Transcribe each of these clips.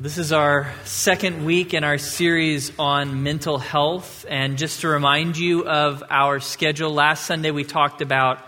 This is our second week in our series on mental health. And just to remind you of our schedule, last Sunday we talked about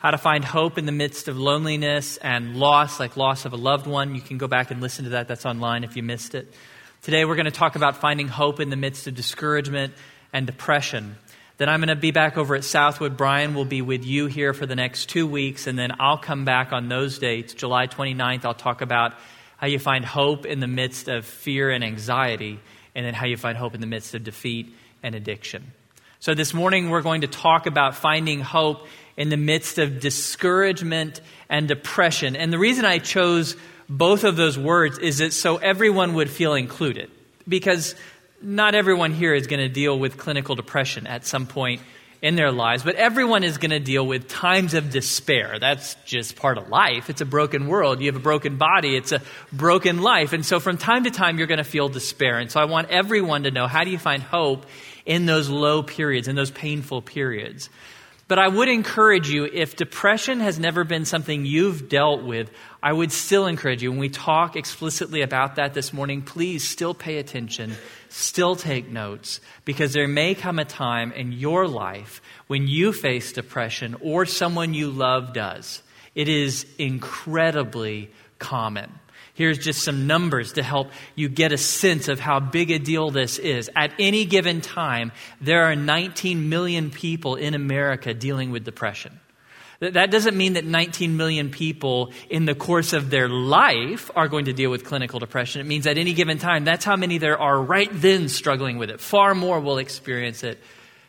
how to find hope in the midst of loneliness and loss, like loss of a loved one. You can go back and listen to that. That's online if you missed it. Today we're going to talk about finding hope in the midst of discouragement and depression. Then I'm going to be back over at Southwood. Brian will be with you here for the next two weeks, and then I'll come back on those dates. July 29th, I'll talk about how you find hope in the midst of fear and anxiety, and then how you find hope in the midst of defeat and addiction. So, this morning we're going to talk about finding hope in the midst of discouragement and depression. And the reason I chose both of those words is that so everyone would feel included. Because not everyone here is going to deal with clinical depression at some point in their lives, but everyone is going to deal with times of despair. That's just part of life. It's a broken world. You have a broken body. It's a broken life. And so from time to time, you're going to feel despair. And so I want everyone to know how do you find hope in those low periods, in those painful periods? But I would encourage you, if depression has never been something you've dealt with, I would still encourage you, when we talk explicitly about that this morning, please still pay attention, still take notes, because there may come a time in your life when you face depression or someone you love does. It is incredibly common. Here's just some numbers to help you get a sense of how big a deal this is. At any given time, there are 19 million people in America dealing with depression. That doesn't mean that 19 million people in the course of their life are going to deal with clinical depression. It means at any given time, that's how many there are right then struggling with it. Far more will experience it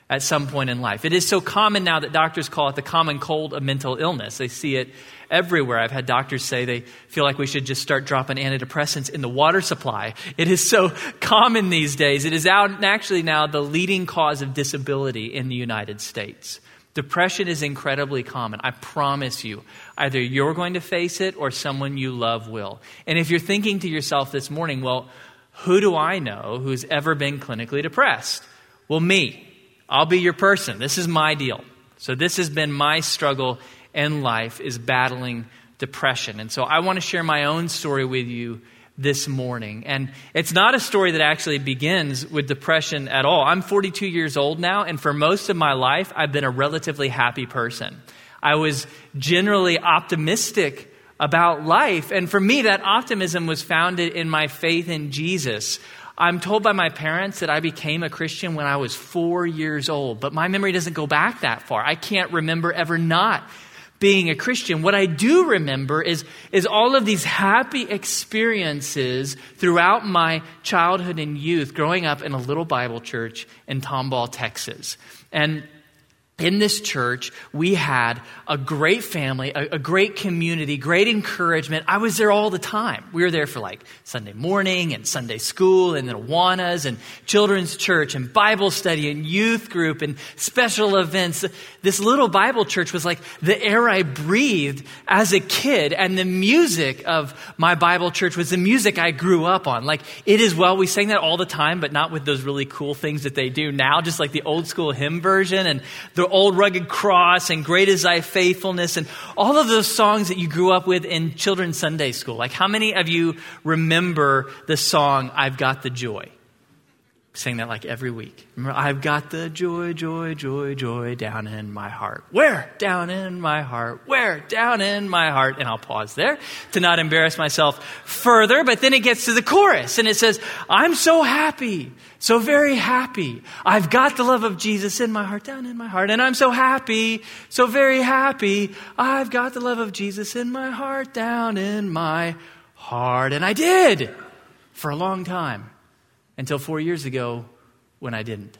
at some point in life. It is so common now that doctors call it the common cold of mental illness. They see it everywhere. I've had doctors say they feel like we should just start dropping antidepressants in the water supply. It is so common these days. It is out actually now the leading cause of disability in the United States. Depression is incredibly common. I promise you. Either you're going to face it or someone you love will. And if you're thinking to yourself this morning, well, who do I know who's ever been clinically depressed? Well, me. I'll be your person. This is my deal. So this has been my struggle in life is battling depression. And so I want to share my own story with you this morning. And it's not a story that actually begins with depression at all. I'm 42 years old now, and for most of my life, I've been a relatively happy person. I was generally optimistic about life. And for me, that optimism was founded in my faith in Jesus. I'm told by my parents that I became a Christian when I was four years old, but my memory doesn't go back that far. I can't remember ever not being a Christian. What I do remember is, is all of these happy experiences throughout my childhood and youth growing up in a little Bible church in Tomball, Texas. And in this church, we had a great family, a, a, great community, great encouragement. I was there all the time. We were there for like Sunday morning and Sunday school and the Awanas and children's church and Bible study and youth group and special events. This little Bible church was like the air I breathed as a kid. And the music of my Bible church was the music I grew up on. Like it is well, we sang that all the time, but not with those really cool things that they do now, just like the old school hymn version and the old rugged cross and great is thy faithfulness and all of those songs that you grew up with in children's Sunday school. Like how many of you remember the song, I've got the joy? Sing that like every week. Remember, I've got the joy, joy, joy, joy down in my heart. Where? Down in my heart. Where? Down in my heart. And I'll pause there to not embarrass myself further. But then it gets to the chorus and it says, I'm so happy, so very happy. I've got the love of Jesus in my heart, down in my heart. And I'm so happy, so very happy. I've got the love of Jesus in my heart, down in my heart. And I did for a long time until four years ago when I didn't.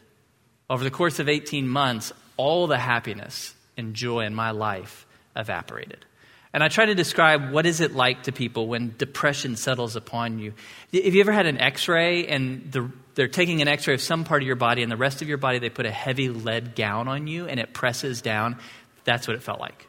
Over the course of 18 months, all the happiness and joy in my life evaporated. And I try to describe what is it like to people when depression settles upon you. Have you ever had an x-ray and the, they're taking an x-ray of some part of your body and the rest of your body they put a heavy lead gown on you and it presses down? That's what it felt like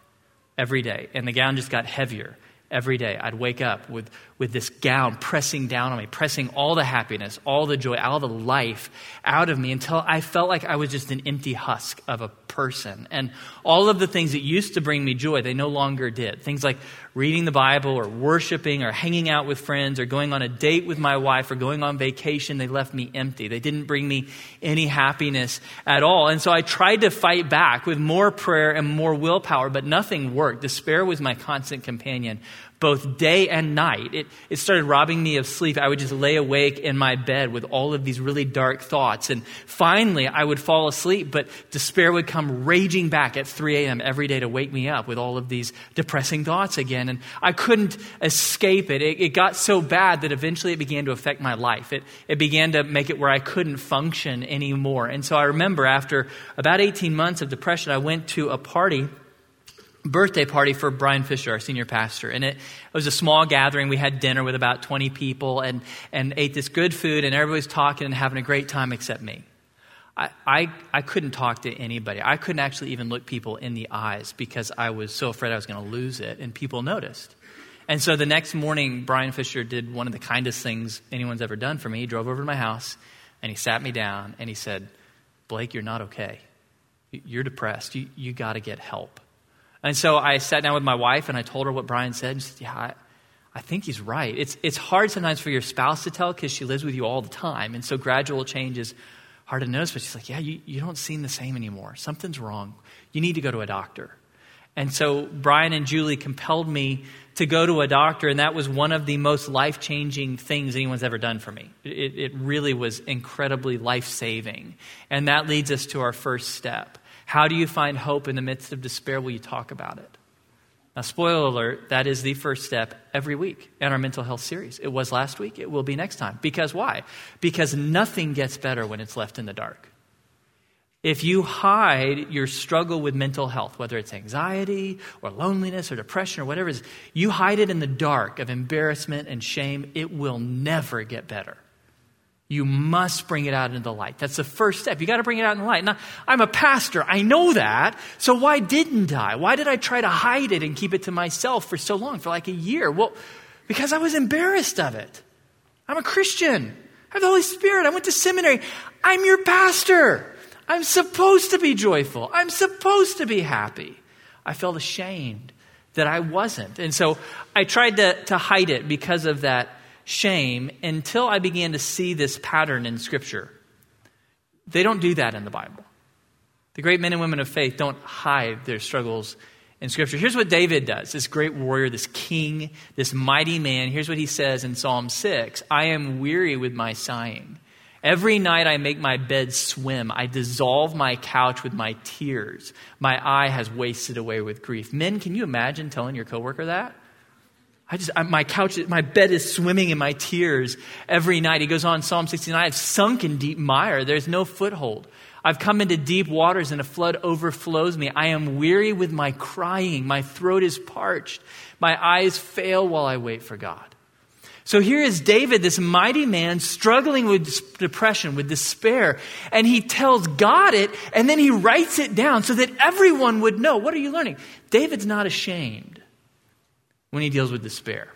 every day. And the gown just got heavier every day. I'd wake up with, with this gown pressing down on me, pressing all the happiness, all the joy, all the life out of me until I felt like I was just an empty husk of a person. And all of the things that used to bring me joy, they no longer did. Things like reading the Bible or worshiping or hanging out with friends or going on a date with my wife or going on vacation, they left me empty. They didn't bring me any happiness at all. And so I tried to fight back with more prayer and more willpower, but nothing worked. Despair was my constant companion both day and night. It, it started robbing me of sleep. I would just lay awake in my bed with all of these really dark thoughts. And finally, I would fall asleep, but despair would come raging back at 3 a.m. every day to wake me up with all of these depressing thoughts again. And I couldn't escape it. It, it got so bad that eventually it began to affect my life. It, it began to make it where I couldn't function anymore. And so I remember after about 18 months of depression, I went to a party birthday party for Brian Fisher, our senior pastor. And it, it, was a small gathering. We had dinner with about 20 people and, and ate this good food, and everybody was talking and having a great time except me. I, I, I couldn't talk to anybody. I couldn't actually even look people in the eyes because I was so afraid I was going to lose it, and people noticed. And so the next morning, Brian Fisher did one of the kindest things anyone's ever done for me. He drove over to my house and he sat me down and he said, Blake, you're not okay. You're depressed. You, you got to get help. And so I sat down with my wife and I told her what Brian said. And she said, Yeah, I, I think he's right. It's, it's hard sometimes for your spouse to tell because she lives with you all the time. And so gradual change is hard to notice. But she's like, Yeah, you, you don't seem the same anymore. Something's wrong. You need to go to a doctor. And so Brian and Julie compelled me to go to a doctor, and that was one of the most life changing things anyone's ever done for me. It, it really was incredibly life saving. And that leads us to our first step. How do you find hope in the midst of despair? Will you talk about it? Now, spoiler alert, that is the first step every week in our mental health series. It was last week, it will be next time. Because why? Because nothing gets better when it's left in the dark. If you hide your struggle with mental health, whether it's anxiety or loneliness or depression or whatever it is, you hide it in the dark of embarrassment and shame, it will never get better. You must bring it out into the light. That's the first step. You got to bring it out in the light. Now, I'm a pastor. I know that. So why didn't I? Why did I try to hide it and keep it to myself for so long, for like a year? Well, because I was embarrassed of it. I'm a Christian. I have the Holy Spirit. I went to seminary. I'm your pastor. I'm supposed to be joyful. I'm supposed to be happy. I felt ashamed that I wasn't. And so I tried to, to hide it because of that shame until I began to see this pattern in Scripture. They don't do that in the Bible. The great men and women of faith don't hide their struggles in Scripture. Here's what David does this great warrior, this king, this mighty man. Here's what he says in Psalm 6 I am weary with my sighing. Every night I make my bed swim. I dissolve my couch with my tears. My eye has wasted away with grief. Men, can you imagine telling your coworker that? I just, I, my couch, my bed is swimming in my tears every night. He goes on, Psalm 69, I've sunk in deep mire. There's no foothold. I've come into deep waters and a flood overflows me. I am weary with my crying. My throat is parched. My eyes fail while I wait for God. So here is David, this mighty man, struggling with depression, with despair, and he tells God it, and then he writes it down so that everyone would know. What are you learning? David's not ashamed when he deals with despair.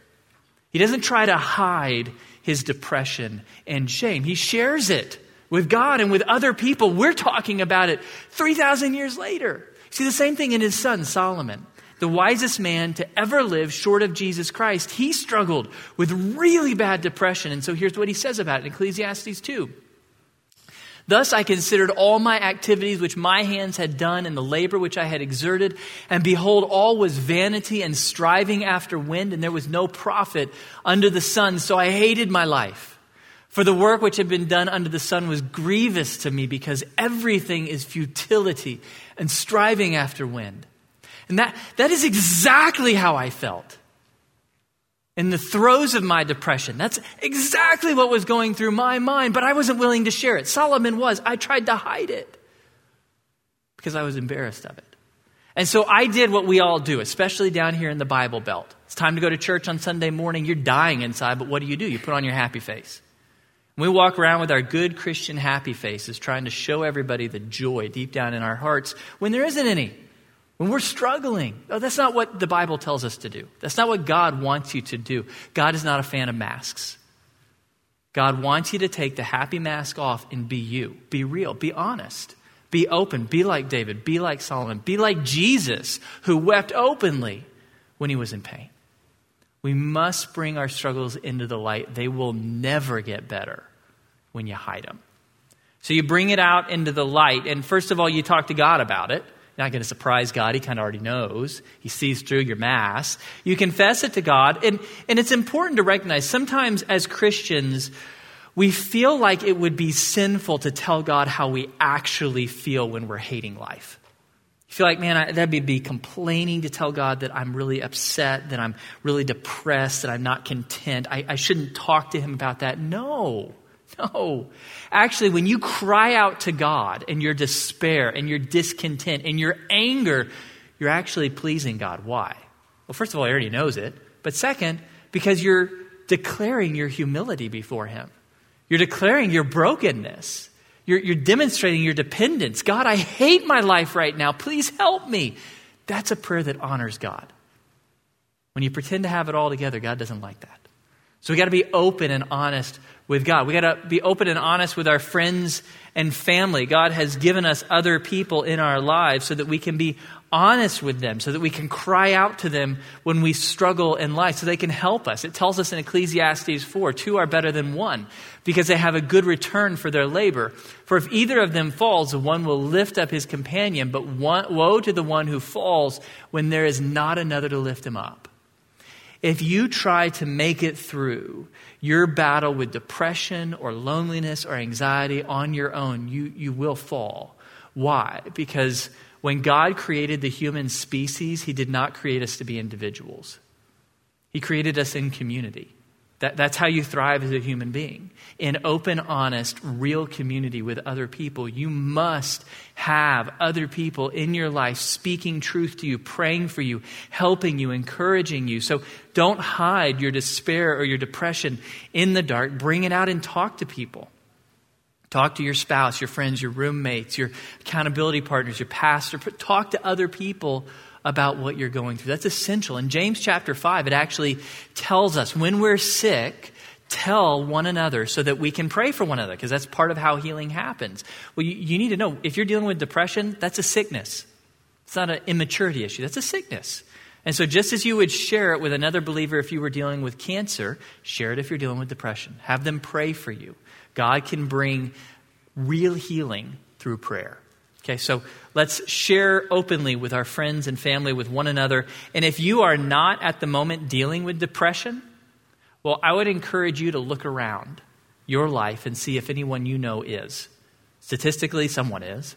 He doesn't try to hide his depression and shame, he shares it with God and with other people. We're talking about it 3,000 years later. See the same thing in his son, Solomon. The wisest man to ever live short of Jesus Christ, he struggled with really bad depression. And so here's what he says about it in Ecclesiastes 2. Thus I considered all my activities which my hands had done and the labor which I had exerted, and behold, all was vanity and striving after wind, and there was no profit under the sun. So I hated my life. For the work which had been done under the sun was grievous to me, because everything is futility and striving after wind. And that, that is exactly how I felt in the throes of my depression. That's exactly what was going through my mind, but I wasn't willing to share it. Solomon was. I tried to hide it because I was embarrassed of it. And so I did what we all do, especially down here in the Bible Belt. It's time to go to church on Sunday morning. You're dying inside, but what do you do? You put on your happy face. We walk around with our good Christian happy faces, trying to show everybody the joy deep down in our hearts when there isn't any. When we're struggling, oh, that's not what the Bible tells us to do. That's not what God wants you to do. God is not a fan of masks. God wants you to take the happy mask off and be you. Be real. Be honest. Be open. Be like David. Be like Solomon. Be like Jesus, who wept openly when he was in pain. We must bring our struggles into the light. They will never get better when you hide them. So you bring it out into the light, and first of all, you talk to God about it. Not going to surprise God. He kind of already knows. He sees through your mask. You confess it to God. And, and it's important to recognize sometimes as Christians, we feel like it would be sinful to tell God how we actually feel when we're hating life You feel like, man, I, that'd be complaining to tell God that I'm really upset, that I'm really depressed, that I'm not content. I, I shouldn't talk to Him about that. No, no. Actually, when you cry out to God in your despair and your discontent and your anger, you're actually pleasing God. Why? Well, first of all, He already knows it. But second, because you're declaring your humility before Him. You're declaring your brokenness. You're, you're demonstrating your dependence. God, I hate my life right now. Please help me. That's a prayer that honors God. When you pretend to have it all together, God doesn't like that. So we got to be open and honest with God. We got to be open and honest with our friends and family. God has given us other people in our lives so that we can be honest with them, so that we can cry out to them when we struggle in life, so they can help us. It tells us in Ecclesiastes 4 two are better than one because they have a good return for their labor. For if either of them falls, one will lift up his companion, but one, woe to the one who falls when there is not another to lift him up. If you try to make it through your battle with depression or loneliness or anxiety on your own, you, you will fall. Why? Because when God created the human species, He did not create us to be individuals. He created us in community. That, that's how you thrive as a human being. In open, honest, real community with other people, you must have other people in your life speaking truth to you, praying for you, helping you, encouraging you. So don't hide your despair or your depression in the dark. Bring it out and talk to people. Talk to your spouse, your friends, your roommates, your accountability partners, your pastor. Talk to other people about what you're going through. That's essential. In James chapter 5, it actually tells us when we're sick, tell one another so that we can pray for one another, because that's part of how healing happens. Well, you, you, need to know if you're dealing with depression, that's a sickness. It's not an immaturity issue, that's a sickness. And so, just as you would share it with another believer if you were dealing with cancer, share it if you're dealing with depression. Have them pray for you. God can bring real healing through prayer. Okay, so let's share openly with our friends and family, with one another. And if you are not at the moment dealing with depression, well, I would encourage you to look around your life and see if anyone you know is. Statistically, someone is.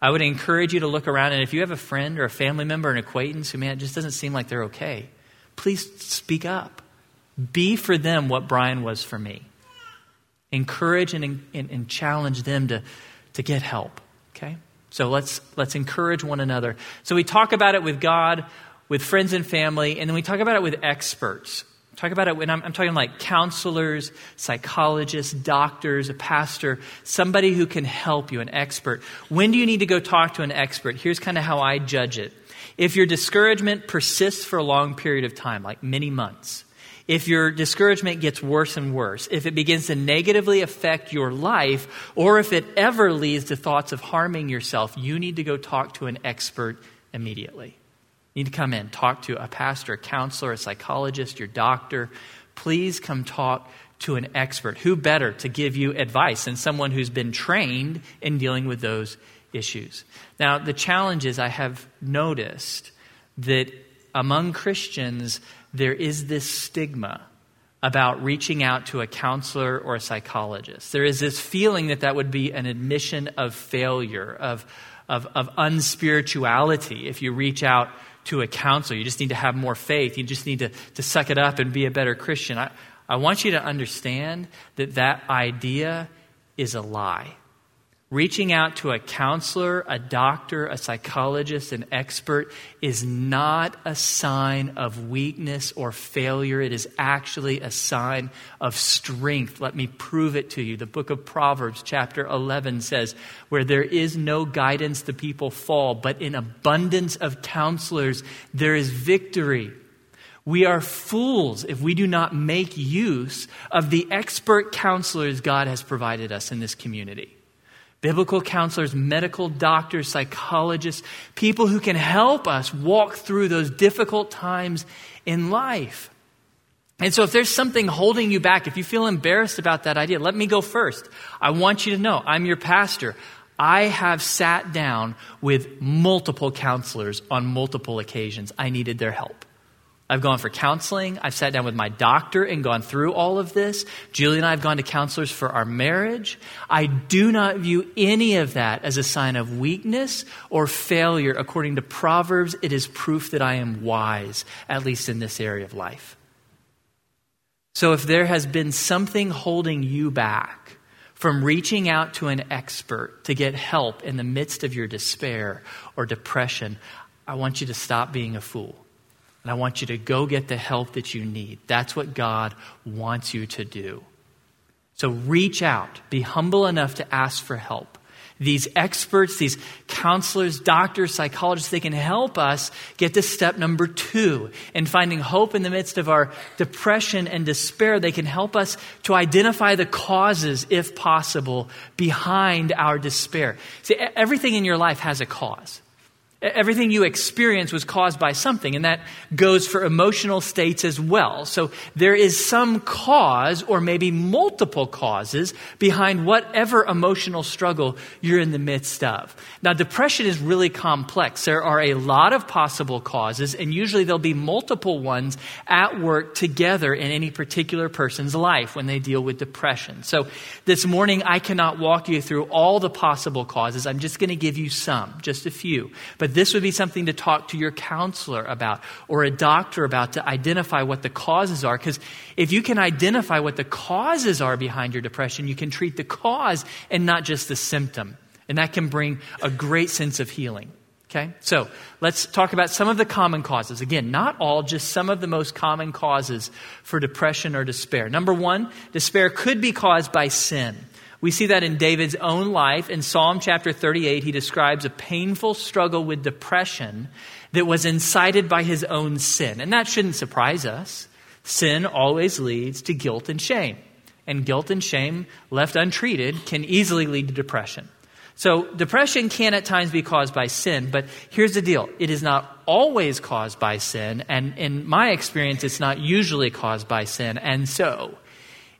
I would encourage you to look around, and if you have a friend or a family member, or an acquaintance who, man, it just doesn't seem like they're okay, please speak up. Be for them what Brian was for me encourage and, and, and challenge them to, to get help. So let's, let's encourage one another. So we talk about it with God, with friends and family, and then we talk about it with experts. Talk about it when I'm, I'm, talking like counselors, psychologists, doctors, a pastor, somebody who can help you, an expert. When do you need to go talk to an expert? Here's kind of how I judge it. If your discouragement persists for a long period of time, like many months, if your discouragement gets worse and worse, if it begins to negatively affect your life, or if it ever leads to thoughts of harming yourself, you need to go talk to an expert immediately. You need to come in, talk to a pastor, a counselor, a psychologist, your doctor. Please come talk to an expert. Who better to give you advice than someone who's been trained in dealing with those issues? Now, the challenge is I have noticed that among Christians, there is this stigma about reaching out to a counselor or a psychologist. There is this feeling that that would be an admission of failure, of, of, of unspirituality if you reach out to a counselor. You just need to have more faith. You just need to, to suck it up and be a better Christian. I, I want you to understand that that idea is a lie. Reaching out to a counselor, a doctor, a psychologist, an expert is not a sign of weakness or failure. It is actually a sign of strength. Let me prove it to you. The book of Proverbs, chapter 11, says, Where there is no guidance, the people fall, but in abundance of counselors, there is victory. We are fools if we do not make use of the expert counselors God has provided us in this community biblical counselors, medical doctors, psychologists, people who can help us walk through those difficult times in life. And so, if there's something holding you back, if you feel embarrassed about that idea, let me go first. I want you to know I'm your pastor. I have sat down with multiple counselors on multiple occasions. I needed their help. I've gone for counseling. I've sat down with my doctor and gone through all of this. Julie and I have gone to counselors for our marriage. I do not view any of that as a sign of weakness or failure. According to Proverbs, it is proof that I am wise, at least in this area of life. So if there has been something holding you back from reaching out to an expert to get help in the midst of your despair or depression, I want you to stop being a fool. And I want you to go get the help that you need. That's what God wants you to do. So reach out, be humble enough to ask for help. These experts, these counselors, doctors, psychologists, they can help us get to step number two in finding hope in the midst of our depression and despair. They can help us to identify the causes, if possible, behind our despair. See, everything in your life has a cause. Everything you experience was caused by something, and that goes for emotional states as well. So there is some cause, or maybe multiple causes, behind whatever emotional struggle you're in the midst of. Now, depression is really complex. There are a lot of possible causes, and usually there'll be multiple ones at work together in any particular person's life when they deal with depression. So this morning, I cannot walk you through all the possible causes. I'm just going to give you some, just a few. But but this would be something to talk to your counselor about or a doctor about to identify what the causes are. Because if you can identify what the causes are behind your depression, you can treat the cause and not just the symptom. And that can bring a great sense of healing. Okay? So let's talk about some of the common causes. Again, not all, just some of the most common causes for depression or despair. Number one, despair could be caused by sin. We see that in David's own life. In Psalm chapter 38, he describes a painful struggle with depression that was incited by his own sin. And that shouldn't surprise us. Sin always leads to guilt and shame. And guilt and shame, left untreated, can easily lead to depression. So, depression can at times be caused by sin, but here's the deal it is not always caused by sin, and in my experience, it's not usually caused by sin. And so,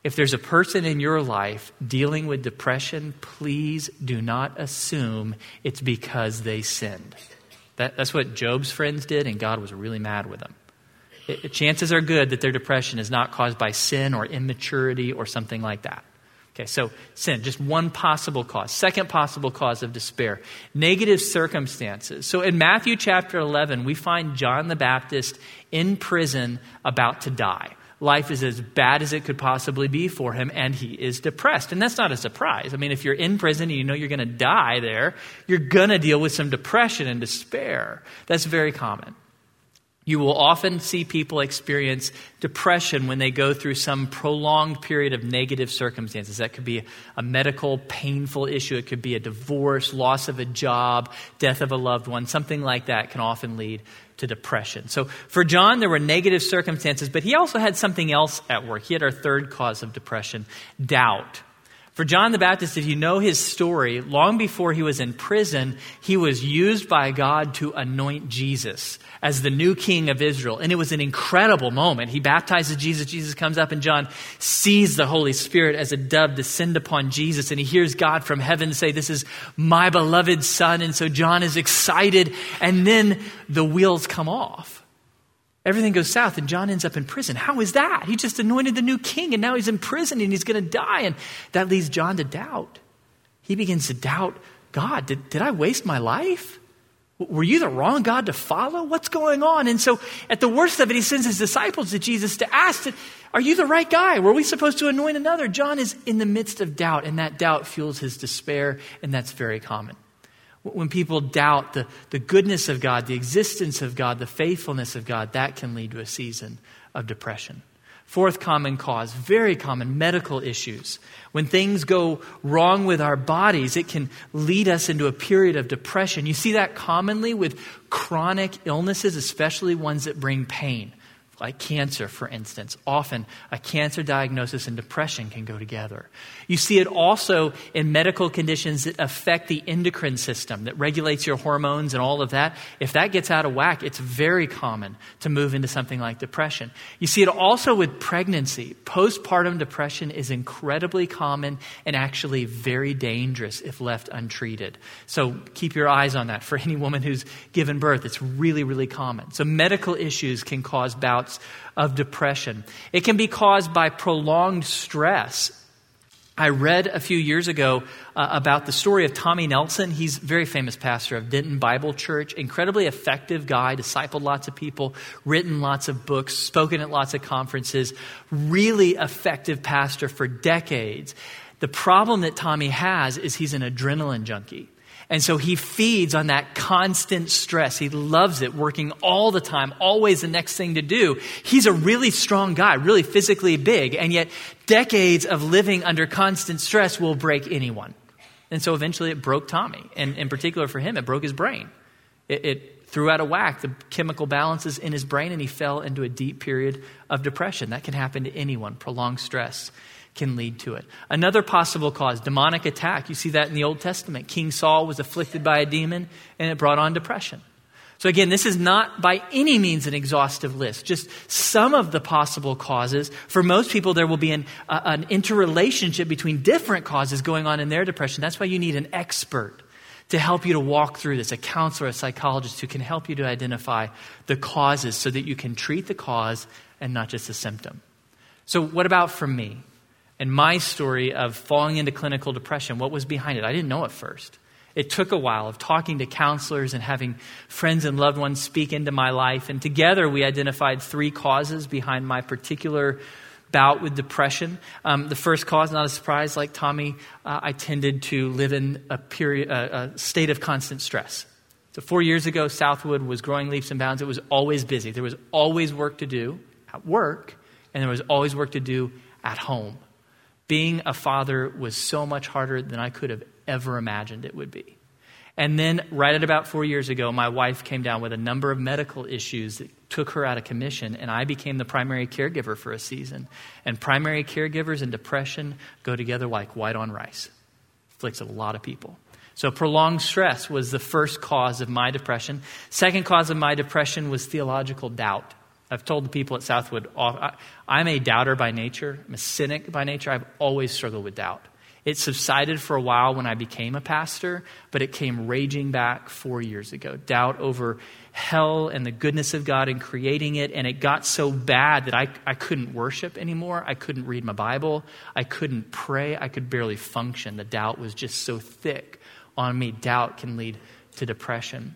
if there's a person in your life dealing with depression, please do not assume it's because they sinned. That, that's what Job's friends did, and God was really mad with them. It, chances are good that their depression is not caused by sin or immaturity or something like that. Okay, so sin, just one possible cause. Second possible cause of despair, negative circumstances. So in Matthew chapter 11, we find John the Baptist in prison about to die life is as bad as it could possibly be for him, and he is depressed. And that's not a surprise. I mean, if you're in prison and you know you're going to die there, you're going to deal with some depression and despair. That's very common. You will often see people experience depression when they go through some prolonged period of negative circumstances. That could be a medical, painful issue. It could be a divorce, loss of a job, death of a loved one. Something like that can often lead to depression. So for John, there were negative circumstances, but he also had something else at work. He had our third cause of depression doubt. For John the Baptist, if you know his story, long before he was in prison, he was used by God to anoint Jesus as the new king of Israel. And it was an incredible moment. He baptizes Jesus. Jesus comes up, and John sees the Holy Spirit as a dove descend upon Jesus. And he hears God from heaven say, This is my beloved Son. And so John is excited. And then the wheels come off. Everything goes south, and John ends up in prison. How is that? He just anointed the new king, and now he's in prison and he's going to die. And that leads John to doubt. He begins to doubt God, did, did I waste my life? Were you the wrong God to follow? What's going on? And so, at the worst of it, he sends his disciples to Jesus to ask, Are you the right guy? Were we supposed to anoint another? John is in the midst of doubt, and that doubt fuels his despair, and that's very common. When people doubt the, the goodness of God, the existence of God, the faithfulness of God, that can lead to a season of depression. Fourth common cause, very common, medical issues. When things go wrong with our bodies, it can lead us into a period of depression. You see that commonly with chronic illnesses, especially ones that bring pain like cancer, for instance. Often, a cancer diagnosis and depression can go together. You see it also in medical conditions that affect the endocrine system, that regulates your hormones and all of that. If that gets out of whack, it's very common to move into something like depression. You see it also with pregnancy. Postpartum depression is incredibly common and actually very dangerous if left untreated. So keep your eyes on that. For any woman who's given birth, it's really, really common. So medical issues can cause bouts bouts of depression. It can be caused by prolonged stress. I read a few years ago uh, about the story of Tommy Nelson. He's a very famous pastor of Denton Bible Church, incredibly effective guy, discipled lots of people, written lots of books, spoken at lots of conferences, really effective pastor for decades. The problem that Tommy has is he's an adrenaline junkie. And so he feeds on that constant stress. He loves it, working all the time, always the next thing to do. He's a really strong guy, really physically big, and yet decades of living under constant stress will break anyone. And so eventually it broke Tommy. And in particular for him, it broke his brain. It, it threw out of whack the chemical balances in his brain, and he fell into a deep period of depression. That can happen to anyone, prolonged stress can lead to it. Another possible cause, demonic attack. You see that in the Old Testament. King Saul was afflicted by a demon and it brought on depression. So again, this is not by any means an exhaustive list, just some of the possible causes. For most people, there will be an, uh, an interrelationship between different causes going on in their depression. That's why you need an expert to help you to walk through this, a counselor, a psychologist who can help you to identify the causes so that you can treat the cause and not just the symptom. So, what about for me? And my story of falling into clinical depression, what was behind it. I didn't know at first. It took a while of talking to counselors and having friends and loved ones speak into my life. And together we identified three causes behind my particular bout with depression. Um, the first cause, not a surprise, like Tommy, uh, I tended to live in a, period, uh, a state of constant stress. So, four years ago, Southwood was growing leaps and bounds. It was always busy. There was always work to do at work, and there was always work to do at home being a father was so much harder than I could have ever imagined it would be. And then, right at about four years ago, my wife came down with a number of medical issues that took her out of commission, and I became the primary caregiver for a season. And primary caregivers and depression go together like white on rice. Afflicts a lot of people. So, prolonged stress was the first cause of my depression. Second cause of my depression was theological doubt. I've told the people at Southwood, oh, I'm a doubter by nature. I'm a cynic by nature. I've always struggled with doubt. It subsided for a while when I became a pastor, but it came raging back four years ago. Doubt over hell and the goodness of God in creating it. And it got so bad that I, I couldn't worship anymore. I couldn't read my Bible. I couldn't pray. I could barely function. The doubt was just so thick on me. Doubt can lead to depression.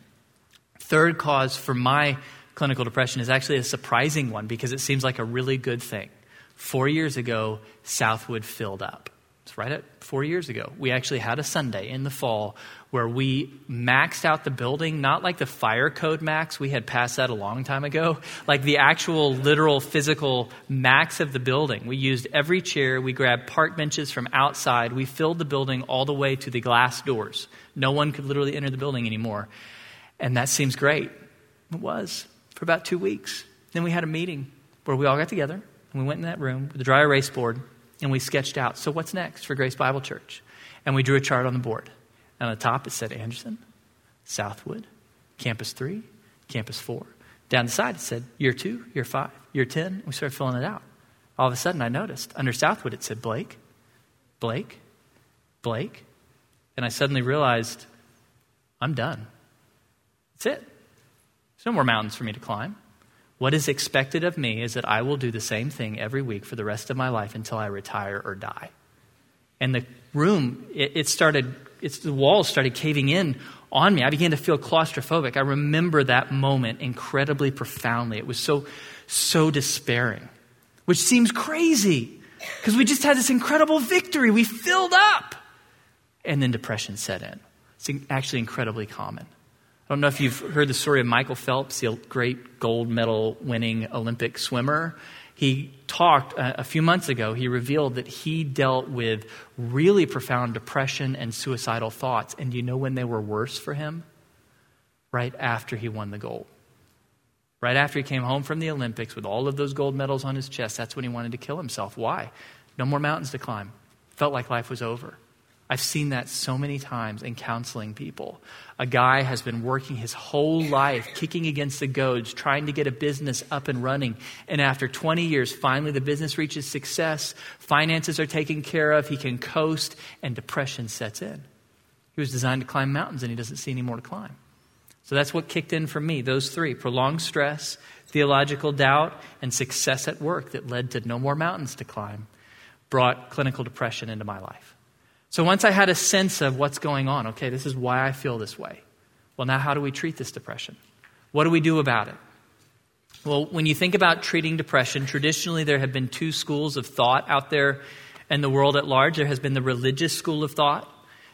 Third cause for my clinical depression is actually a surprising one because it seems like a really good thing. Four years ago, Southwood filled up. It's right at four years ago. We actually had a Sunday in the fall where we maxed out the building, not like the fire code max. We had passed that a long time ago. Like the actual literal physical max of the building. We used every chair. We grabbed park benches from outside. We filled the building all the way to the glass doors. No one could literally enter the building anymore. And that seems great. It was for about two weeks. Then we had a meeting where we all got together and we went in that room with a dry erase board and we sketched out so what's next for Grace Bible Church? And we drew a chart on the board. And on the top it said Anderson, Southwood, Campus 3, Campus 4. Down the side it said year 2, year 5, year 10. We started filling it out. All of a sudden I noticed under Southwood it said Blake, Blake, Blake. And I suddenly realized I'm done. That's it. There's no more mountains for me to climb. What is expected of me is that I will do the same thing every week for the rest of my life until I retire or die. And the room, it, it started, it's, the walls started caving in on me. I began to feel claustrophobic. I remember that moment incredibly profoundly. It was so, so despairing, which seems crazy because we just had this incredible victory. We filled up. And then depression set in. It's actually incredibly common. I don't know if you've heard the story of Michael Phelps, the great gold medal winning Olympic swimmer. He talked uh, a few months ago, he revealed that he dealt with really profound depression and suicidal thoughts. And do you know when they were worse for him? Right after he won the gold. Right after he came home from the Olympics with all of those gold medals on his chest, that's when he wanted to kill himself. Why? No more mountains to climb. Felt like life was over. I've seen that so many times in counseling people. A guy has been working his whole life, kicking against the goads, trying to get a business up and running. And after 20 years, finally the business reaches success, finances are taken care of, he can coast, and depression sets in. He was designed to climb mountains, and he doesn't see any more to climb. So that's what kicked in for me, those three prolonged stress, theological doubt, and success at work that led to no more mountains to climb, brought clinical depression into my life. So once I had a sense of what's going on, okay, this is why I feel this way. Well, now how do we treat this depression? What do we do about it? Well, when you think about treating depression, traditionally there have been two schools of thought out there in the world at large. There has been the religious school of thought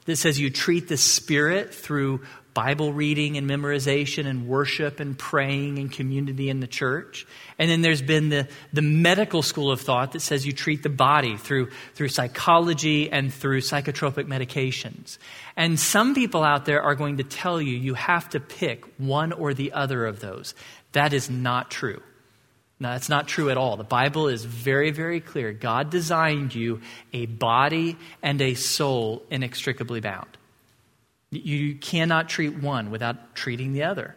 that says you treat the spirit through Bible reading and memorization and worship and praying and community in the church. And then there's been the, the medical school of thought that says you treat the body through, through psychology and through psychotropic medications. And some people out there are going to tell you you have to pick one or the other of those. That is not true. No, that's not true at all. The Bible is very, very clear. God designed you a body and a soul inextricably bound. You cannot treat one without treating the other.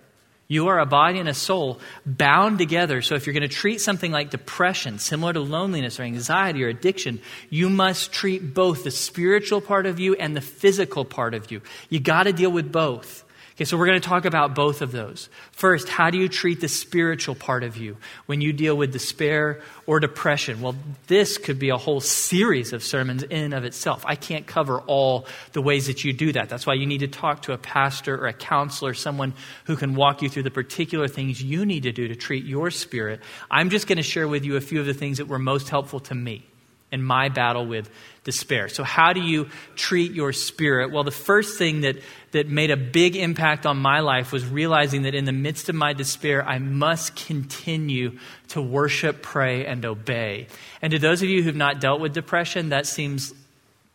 You are a body and a soul bound together. So if you're going to treat something like depression, similar to loneliness or anxiety or addiction, you must treat both the spiritual part of you and the physical part of you. You got to deal with both. Okay, so we're going to talk about both of those. First, how do you treat the spiritual part of you when you deal with despair or depression? Well, this could be a whole series of sermons in and of itself. I can't cover all the ways that you do that. That's why you need to talk to a pastor or a counselor, someone who can walk you through the particular things you need to do to treat your spirit. I'm just going to share with you a few of the things that were most helpful to me in my battle with despair. So, how do you treat your spirit? Well, the first thing that, that made a big impact on my life was realizing that in the midst of my despair, I must continue to worship, pray, and obey. And to those of you who've not dealt with depression, that seems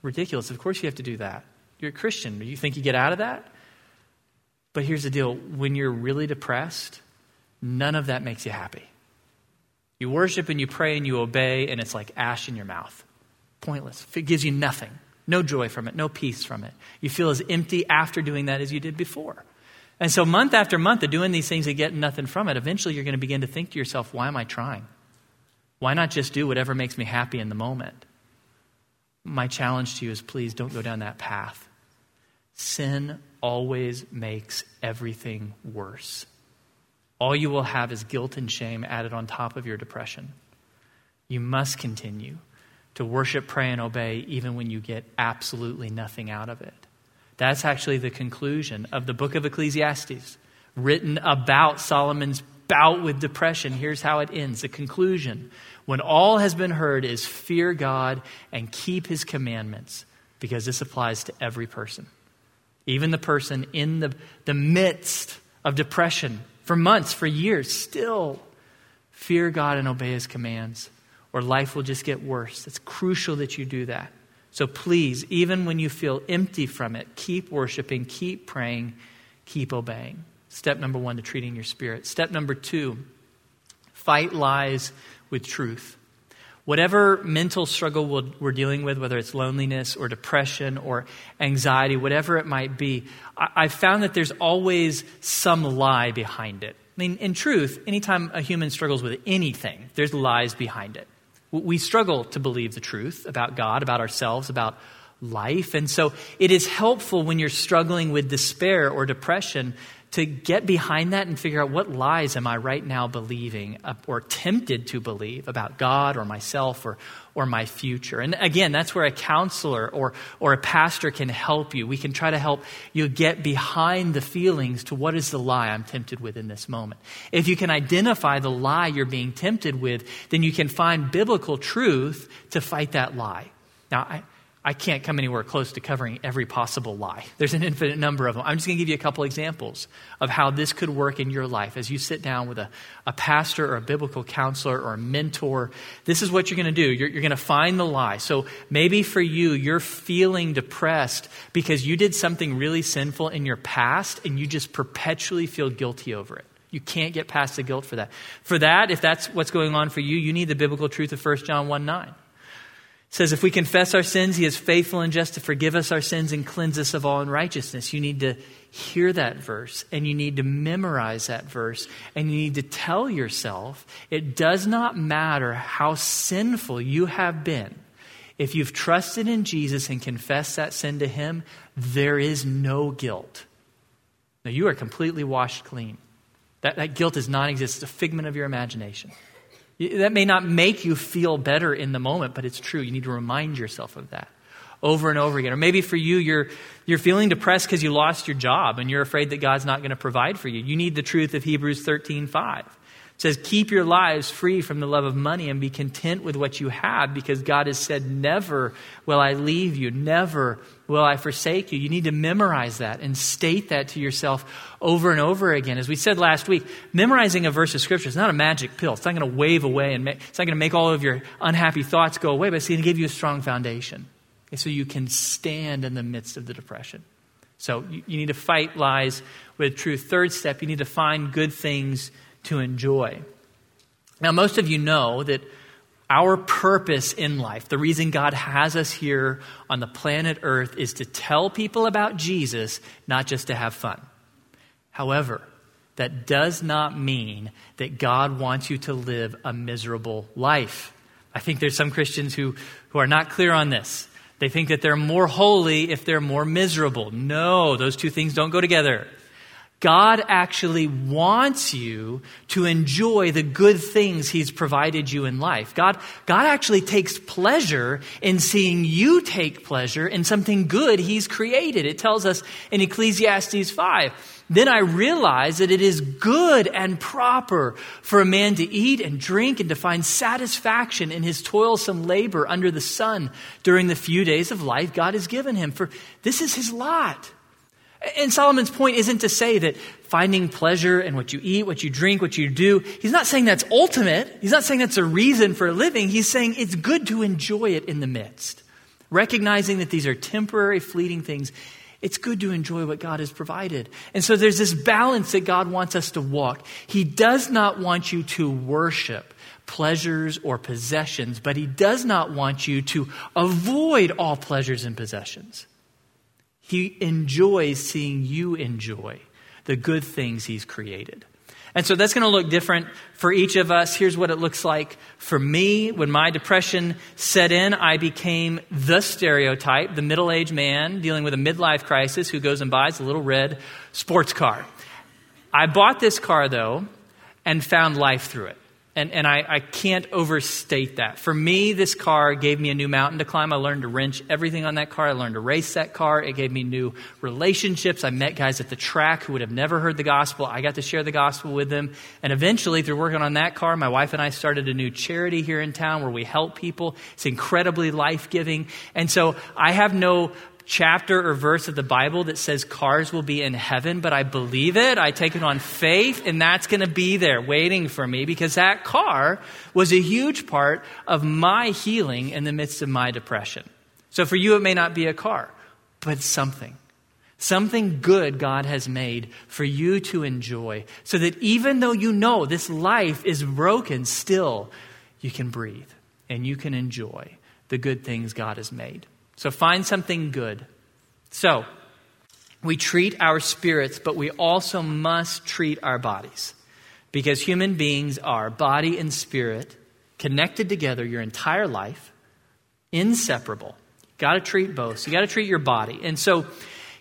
ridiculous. Of course, you have to do that. You're a Christian. Do you think you get out of that? But here's the deal when you're really depressed, none of that makes you happy. You worship and you pray and you obey, and it's like ash in your mouth. Pointless. It gives you nothing. No joy from it, no peace from it. You feel as empty after doing that as you did before. And so, month after month of doing these things and getting nothing from it, eventually you're going to begin to think to yourself, why am I trying? Why not just do whatever makes me happy in the moment? My challenge to you is please don't go down that path. Sin always makes everything worse all you will have is guilt and shame added on top of your depression. You must continue to worship, pray, and obey even when you get absolutely nothing out of it. That's actually the conclusion of the book of Ecclesiastes, written about Solomon's bout with depression. Here's how it ends the conclusion when all has been heard is fear God and keep his commandments, because this applies to every person. Even the person in the, the midst of depression for months, for years, still fear God and obey his commands, or life will just get worse. It's crucial that you do that. So please, even when you feel empty from it, keep worshiping, keep praying, keep obeying. Step number one to treating your spirit. Step number two, fight lies with truth. Whatever mental struggle we're dealing with, whether it's loneliness or depression or anxiety, whatever it might be, I've found that there's always some lie behind it. I mean, in truth, anytime a human struggles with anything, there's lies behind it. We struggle to believe the truth about God, about ourselves, about life. And so it is helpful when you're struggling with despair or depression to get behind that and figure out what lies am I right now believing uh, or tempted to believe about God or myself or, or my future. And again, that's where a counselor or, or a pastor can help you. We can try to help you get behind the feelings to what is the lie I'm tempted with in this moment. If you can identify the lie you're being tempted with, then you can find biblical truth to fight that lie. Now, I, I can't come anywhere close to covering every possible lie. There's an infinite number of them. I'm just going to give you a couple examples of how this could work in your life as you sit down with a, a pastor or a biblical counselor or a mentor. This is what you're going to do. You're, you're going to find the lie. So maybe for you, you're feeling depressed because you did something really sinful in your past and you just perpetually feel guilty over it. You can't get past the guilt for that. For that, if that's what's going on for you, you need the biblical truth of 1 John 1 9. Says, if we confess our sins, he is faithful and just to forgive us our sins and cleanse us of all unrighteousness. You need to hear that verse and you need to memorize that verse and you need to tell yourself it does not matter how sinful you have been. If you've trusted in Jesus and confessed that sin to him, there is no guilt. Now, you are completely washed clean. That, that guilt does not exist. It's a figment of your imagination. That may not make you feel better in the moment, but it's true. You need to remind yourself of that over and over again. Or maybe for you, you're, you're feeling depressed because you lost your job and you're afraid that God's not going to provide for you. You need the truth of Hebrews 13 5. It says, Keep your lives free from the love of money and be content with what you have because God has said, Never will I leave you, never will I forsake you. You need to memorize that and state that to yourself over and over again. As we said last week, memorizing a verse of Scripture is not a magic pill. It's not going to wave away and make, it's not going to make all of your unhappy thoughts go away, but it's going to give you a strong foundation so you can stand in the midst of the depression. So you, you need to fight lies with truth. Third step, you need to find good things to enjoy. Now, most of you know that our purpose in life, the reason God has us here on the planet Earth, is to tell people about Jesus, not just to have fun. However, that does not mean that God wants you to live a miserable life. I think there's some Christians who, who are not clear on this. They think that they're more holy if they're more miserable. No, those two things don't go together. God actually wants you to enjoy the good things He's provided you in life. God, God actually takes pleasure in seeing you take pleasure in something good He's created. It tells us in Ecclesiastes 5. Then I realized that it is good and proper for a man to eat and drink and to find satisfaction in his toilsome labor under the sun during the few days of life God has given him. For this is his lot. And Solomon's point isn't to say that finding pleasure in what you eat, what you drink, what you do, he's not saying that's ultimate. He's not saying that's a reason for living. He's saying it's good to enjoy it in the midst. Recognizing that these are temporary, fleeting things, it's good to enjoy what God has provided. And so there's this balance that God wants us to walk. He does not want you to worship pleasures or possessions, but He does not want you to avoid all pleasures and possessions. He enjoys seeing you enjoy the good things He's created. And so that's going to look different for each of us. Here's what it looks like for me. When my depression set in, I became the stereotype, the middle aged man dealing with a midlife crisis who goes and buys a little red sports car. I bought this car, though, and found life through it. And, and I, I can't overstate that. For me, this car gave me a new mountain to climb. I learned to wrench everything on that car. I learned to race that car. It gave me new relationships. I met guys at the track who would have never heard the gospel. I got to share the gospel with them. And eventually, through working on that car, my wife and I started a new charity here in town where we help people. It's incredibly life giving. And so I have no chapter or verse of the Bible that says cars will be in heaven, but I believe it. I take it on faith, and that's going to be there waiting for me because that car was a huge part of my healing in the midst of my depression. So for you, it may not be a car, but something. Something good God has made for you to enjoy so that even though you know this life is broken, still you can breathe and you can enjoy the good things God has made. So find something good. So, we treat our spirits, but we also must treat our bodies. Because human beings are body and spirit connected together your entire life, inseparable. Got to treat both. So you got to treat your body. And so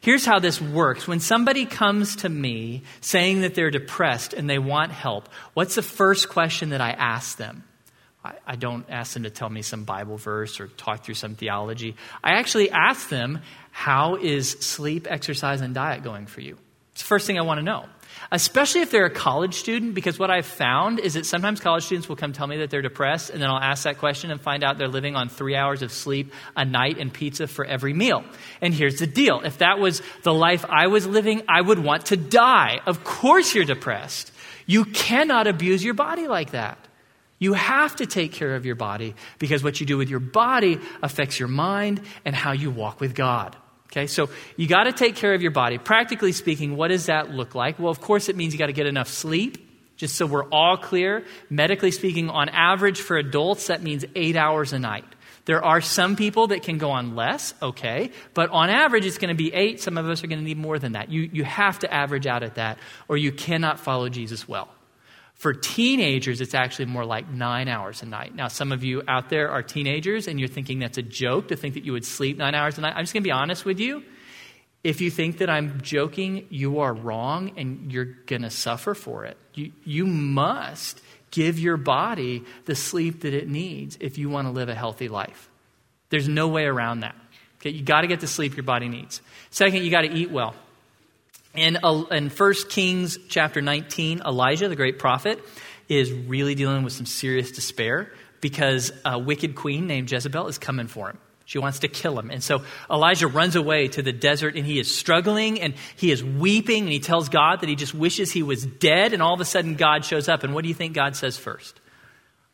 here's how this works. When somebody comes to me saying that they're depressed and they want help, what's the first question that I ask them? I, don't ask them to tell me some Bible verse or talk through some theology. I actually ask them, How is sleep, exercise, and diet going for you? It's the first thing I want to know. Especially if they're a college student, because what I've found is that sometimes college students will come tell me that they're depressed, and then I'll ask that question and find out they're living on three hours of sleep a night and pizza for every meal. And here's the deal if that was the life I was living, I would want to die. Of course, you're depressed. You cannot abuse your body like that. You have to take care of your body because what you do with your body affects your mind and how you walk with God. Okay, so you got to take care of your body. Practically speaking, what does that look like? Well, of course, it means you got to get enough sleep. Just so we're all clear, medically speaking, on average for adults, that means eight hours a night. There are some people that can go on less, okay, but on average it's going to be eight. Some of us are going to need more than that. You, you have to average out at that, or you cannot follow Jesus well. For teenagers, it's actually more like nine hours a night. Now, some of you out there are teenagers and you're thinking that's a joke to think that you would sleep nine hours a night. I'm just going to be honest with you. If you think that I'm joking, you are wrong and you're going to suffer for it. You, you must give your body the sleep that it needs if you want to live a healthy life. There's no way around that. Okay, you got to get the sleep your body needs. Second, you got to eat well. In, uh, in 1 Kings chapter 19, Elijah, the great prophet, is really dealing with some serious despair because a wicked queen named Jezebel is coming for him. She wants to kill him. And so Elijah runs away to the desert and he is struggling and he is weeping and he tells God that he just wishes he was dead. And all of a sudden, God shows up. And what do you think God says first?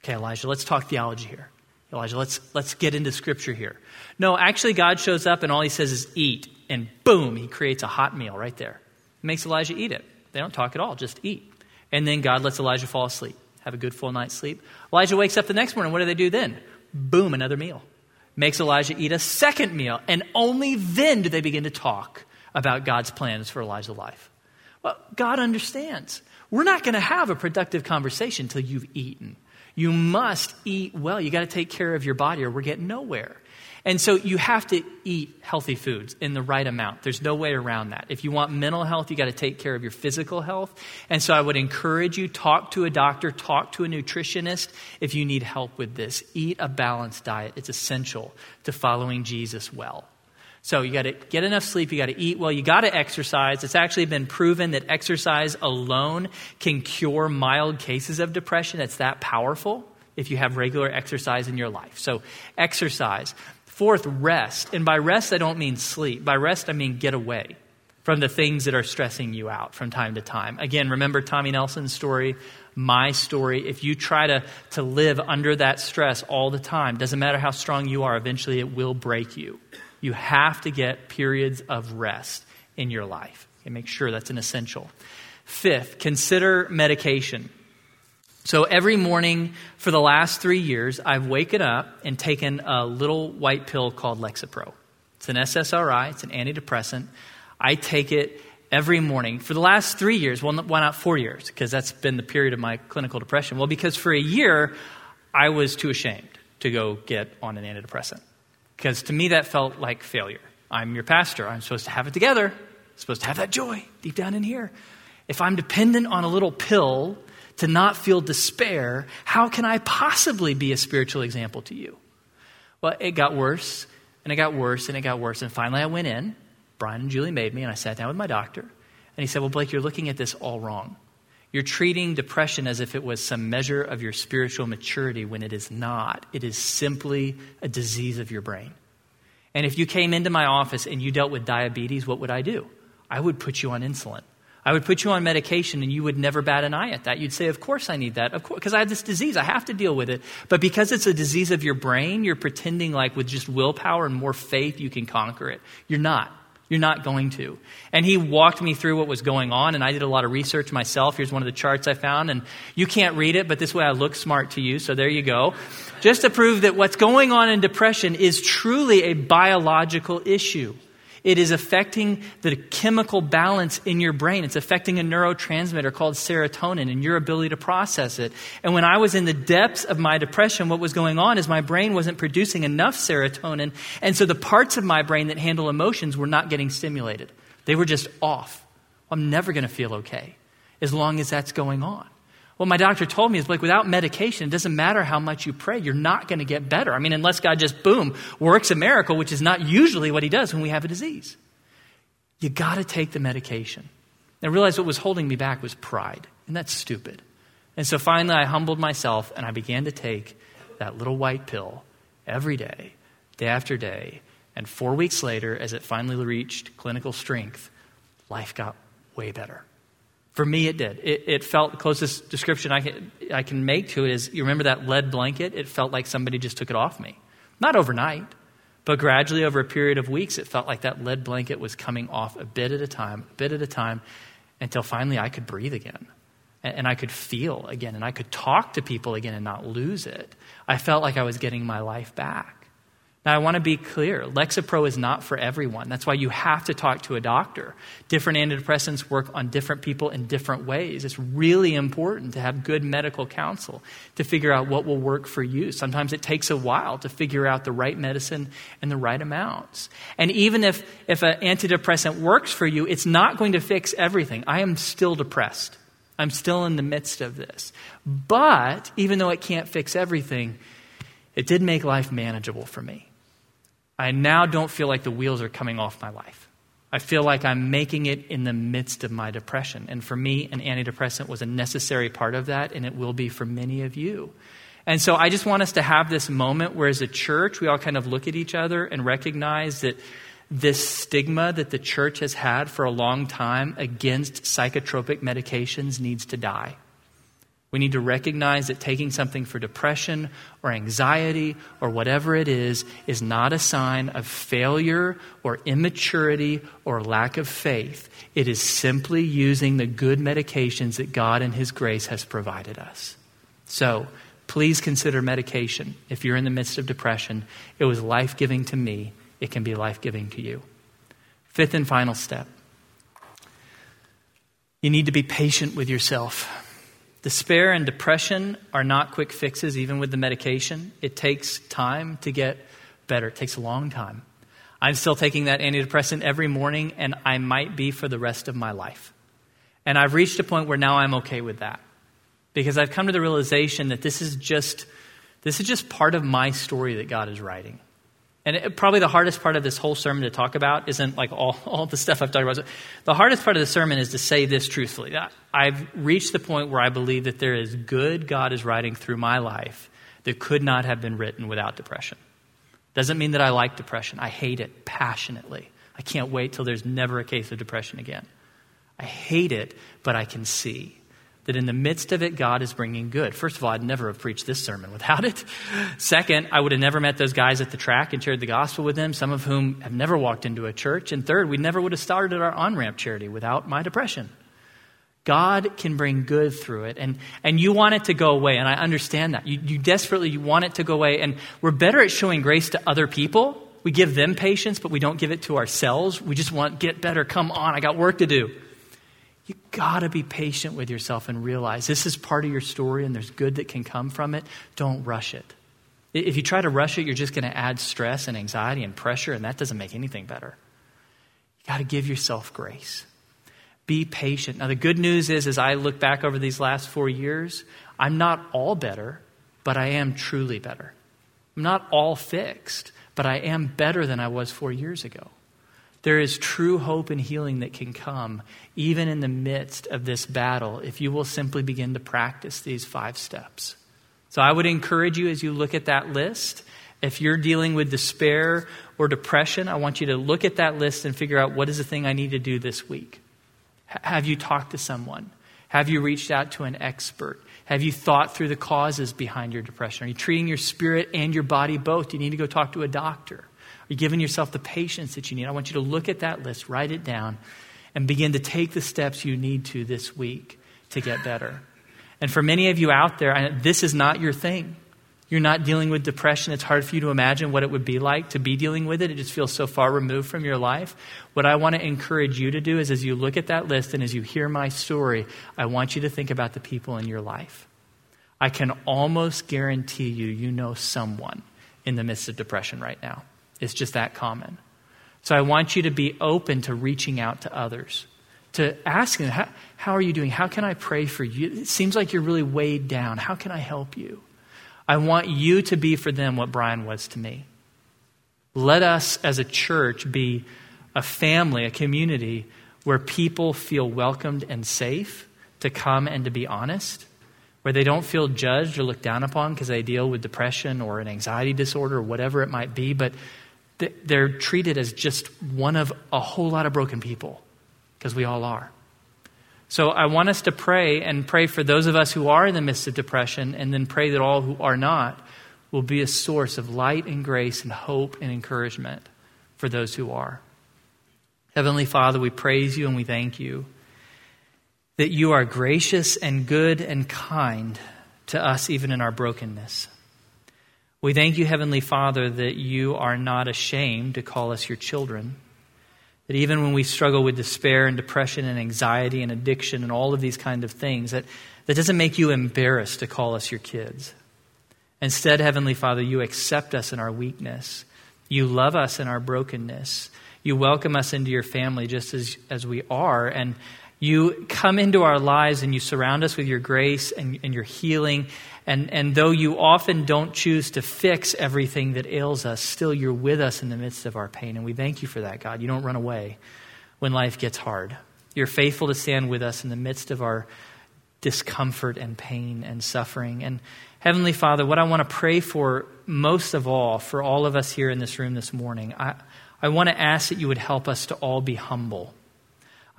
Okay, Elijah, let's talk theology here. Elijah, let's, let's get into scripture here. No, actually, God shows up and all he says is eat. And boom, he creates a hot meal right there. Makes Elijah eat it. They don't talk at all, just eat. And then God lets Elijah fall asleep, have a good full night's sleep. Elijah wakes up the next morning. What do they do then? Boom, another meal makes Elijah eat a second meal, and only then do they begin to talk about God's plans for Elijah's life. Well, God understands. We're not going to have a productive conversation until you've eaten. You must eat well. You got to take care of your body, or we're getting nowhere. And so you have to eat healthy foods in the right amount. There's no way around that. If you want mental health, you got to take care of your physical health. And so I would encourage you talk to a doctor, talk to a nutritionist if you need help with this. Eat a balanced diet. It's essential to following Jesus well. So you got to get enough sleep, you got to eat well, you got to exercise. It's actually been proven that exercise alone can cure mild cases of depression. It's that powerful if you have regular exercise in your life. So exercise. Fourth, rest. And by rest, I don't mean sleep. By rest, I mean get away from the things that are stressing you out from time to time. Again, remember Tommy Nelson's story, my story. If you try to, to live under that stress all the time, doesn't matter how strong you are, eventually it will break you. You have to get periods of rest in your life. And make sure that's an essential. Fifth, consider medication. So every morning for the last three years, I've waken up and taken a little white pill called Lexapro. It's an SSRI, it's an antidepressant. I take it every morning for the last three years. Well, why not four years? Because that's been the period of my clinical depression. Well, because for a year, I was too ashamed to go get on an antidepressant. Because to me, that felt like failure. I'm your pastor. I'm supposed to have it together. I'm supposed to have that joy deep down in here. If I'm dependent on a little pill to not feel despair, how can I possibly be a spiritual example to you? Well, it got worse, and it got worse, and it got worse. And finally, I went in. Brian and Julie made me, and I sat down with my doctor. And he said, Well, Blake, you're looking at this all wrong. You're treating depression as if it was some measure of your spiritual maturity when it is not. It is simply a disease of your brain. And if you came into my office and you dealt with diabetes, what would I do? I would put you on insulin. I would put you on medication and you would never bat an eye at that. You'd say, Of course I need that. Of course, because I have this disease. I have to deal with it. But because it's a disease of your brain, you're pretending like with just willpower and more faith you can conquer it. You're not. You're not going to. And he walked me through what was going on, and I did a lot of research myself. Here's one of the charts I found, and you can't read it, but this way I look smart to you, so there you go. Just to prove that what's going on in depression is truly a biological issue. It is affecting the chemical balance in your brain. It's affecting a neurotransmitter called serotonin and your ability to process it. And when I was in the depths of my depression, what was going on is my brain wasn't producing enough serotonin. And so the parts of my brain that handle emotions were not getting stimulated. They were just off. I'm never going to feel okay as long as that's going on. What my doctor told me is like without medication, it doesn't matter how much you pray, you're not going to get better. I mean, unless God just boom works a miracle, which is not usually what He does when we have a disease. You got to take the medication. And I realized what was holding me back was pride, and that's stupid. And so finally, I humbled myself and I began to take that little white pill every day, day after day. And four weeks later, as it finally reached clinical strength, life got way better. For me, it did. It, it, felt the closest description I can, I can make to it is you remember that lead blanket? It felt like somebody just took it off me. Not overnight, but gradually over a period of weeks, it felt like that lead blanket was coming off a bit at a time, a bit at a time, until finally I could breathe again. and, and I could feel again and I could talk to people again and not lose it. I felt like I was getting my life back. Now, I want to be clear Lexapro is not for everyone. That's why you have to talk to a doctor. Different antidepressants work on different people in different ways. It's really important to have good medical counsel to figure out what will work for you. Sometimes it takes a while to figure out the right medicine and the right amounts. And even if, if an antidepressant works for you, it's not going to fix everything. I am still depressed. I'm still in the midst of this. But even though it can't fix everything, it did make life manageable for me. I now don't feel like the wheels are coming off my life. I feel like I'm making it in the midst of my depression. And for me, an antidepressant was a necessary part of that, and it will be for many of you. And so I just want us to have this moment where, as a church, we all kind of look at each other and recognize that this stigma that the church has had for a long time against psychotropic medications needs to die. We need to recognize that taking something for depression or anxiety or whatever it is is not a sign of failure or immaturity or lack of faith. It is simply using the good medications that God and His grace has provided us. So, please consider medication. If you're in the midst of depression, it was life giving to me, it can be life giving to you. Fifth and final step you need to be patient with yourself. Despair and depression are not quick fixes, even with the medication. It takes time to get better, it takes a long time. I'm still taking that antidepressant every morning, and I might be for the rest of my life. And I've reached a point where now I'm okay with that. Because I've come to the realization that this is just this is just part of my story that God is writing. And it, probably the hardest part of this whole sermon to talk about isn't like all, all the stuff I've talked about. The hardest part of the sermon is to say this truthfully. I've reached the point where I believe that there is good God is writing through my life that could not have been written without depression. Doesn't mean that I like depression. I hate it passionately. I can't wait till there's never a case of depression again. I hate it, but I can see that in the midst of it, God is bringing good. First of all, I'd never have preached this sermon without it. Second, I would have never met those guys at the track and shared the gospel with them, some of whom have never walked into a church. And third, we never would have started our on ramp charity without my depression. God can bring good through it. And, and you want it to go away. And I understand that. You, you desperately you want it to go away. And we're better at showing grace to other people. We give them patience, but we don't give it to ourselves. We just want, get better. Come on, I got work to do. You gotta be patient with yourself and realize this is part of your story and there's good that can come from it. Don't rush it. If you try to rush it, you're just going to add stress and anxiety and pressure, and that doesn't make anything better. You got to give yourself grace. Be patient. Now, the good news is, as I look back over these last four years, I'm not all better, but I am truly better. I'm not all fixed, but I am better than I was four years ago. There is true hope and healing that can come even in the midst of this battle if you will simply begin to practice these five steps. So I would encourage you as you look at that list, if you're dealing with despair or depression, I want you to look at that list and figure out what is the thing I need to do this week. H- have you talked to someone? Have you reached out to an expert? Have you thought through the causes behind your depression? Are you treating your spirit and your body both? Do you need to go talk to a doctor? You're giving yourself the patience that you need. I want you to look at that list, write it down, and begin to take the steps you need to this week to get better. And for many of you out there, this is not your thing. You're not dealing with depression. It's hard for you to imagine what it would be like to be dealing with it. It just feels so far removed from your life. What I want to encourage you to do is as you look at that list and as you hear my story, I want you to think about the people in your life. I can almost guarantee you, you know someone in the midst of depression right now. It's just that common. So I want you to be open to reaching out to others, to asking, how, how are you doing? How can I pray for you? It seems like you're really weighed down. How can I help you? I want you to be for them what Brian was to me. Let us as a church be a family, a community where people feel welcomed and safe to come and to be honest, where they don't feel judged or looked down upon because they deal with depression or an anxiety disorder or whatever it might be, but they're treated as just one of a whole lot of broken people, because we all are. So I want us to pray and pray for those of us who are in the midst of depression, and then pray that all who are not will be a source of light and grace and hope and encouragement for those who are. Heavenly Father, we praise you and we thank you that you are gracious and good and kind to us, even in our brokenness. We thank you, Heavenly Father, that you are not ashamed to call us your children. That even when we struggle with despair and depression and anxiety and addiction and all of these kind of things, that, that doesn't make you embarrassed to call us your kids. Instead, Heavenly Father, you accept us in our weakness. You love us in our brokenness. You welcome us into your family just as, as we are. And you come into our lives and you surround us with your grace and, and your healing. And, and though you often don't choose to fix everything that ails us, still you're with us in the midst of our pain. And we thank you for that, God. You don't run away when life gets hard. You're faithful to stand with us in the midst of our discomfort and pain and suffering. And Heavenly Father, what I want to pray for most of all, for all of us here in this room this morning, I, I want to ask that you would help us to all be humble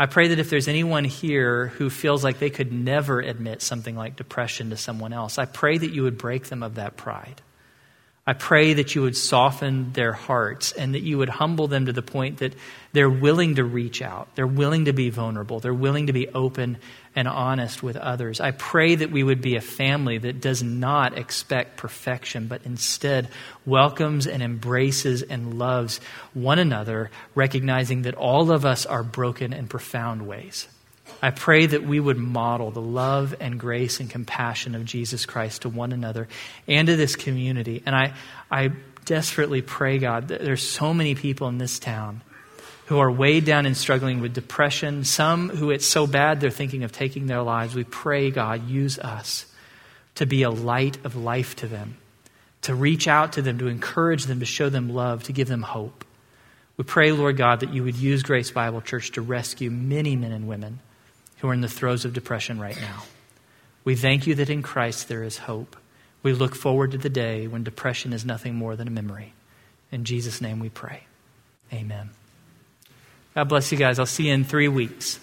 I pray that if there's anyone here who feels like they could never admit something like depression to someone else, I pray that you would break them of that pride. I pray that you would soften their hearts and that you would humble them to the point that they're willing to reach out. They're willing to be vulnerable. They're willing to be open and honest with others. I pray that we would be a family that does not expect perfection, but instead welcomes and embraces and loves one another, recognizing that all of us are broken in profound ways. I pray that we would model the love and grace and compassion of Jesus Christ to one another and to this community. And I, I desperately pray, God, that there's so many people in this town who are weighed down and struggling with depression, some who it's so bad they're thinking of taking their lives. We pray, God, use us to be a light of life to them, to reach out to them, to encourage them, to show them love, to give them hope. We pray, Lord God, that you would use Grace Bible Church to rescue many men and women who are in the throes of depression right now. We thank you that in Christ there is hope. We look forward to the day when depression is nothing more than a memory. In Jesus' name we pray. Amen. God bless you guys. I'll see you in three weeks.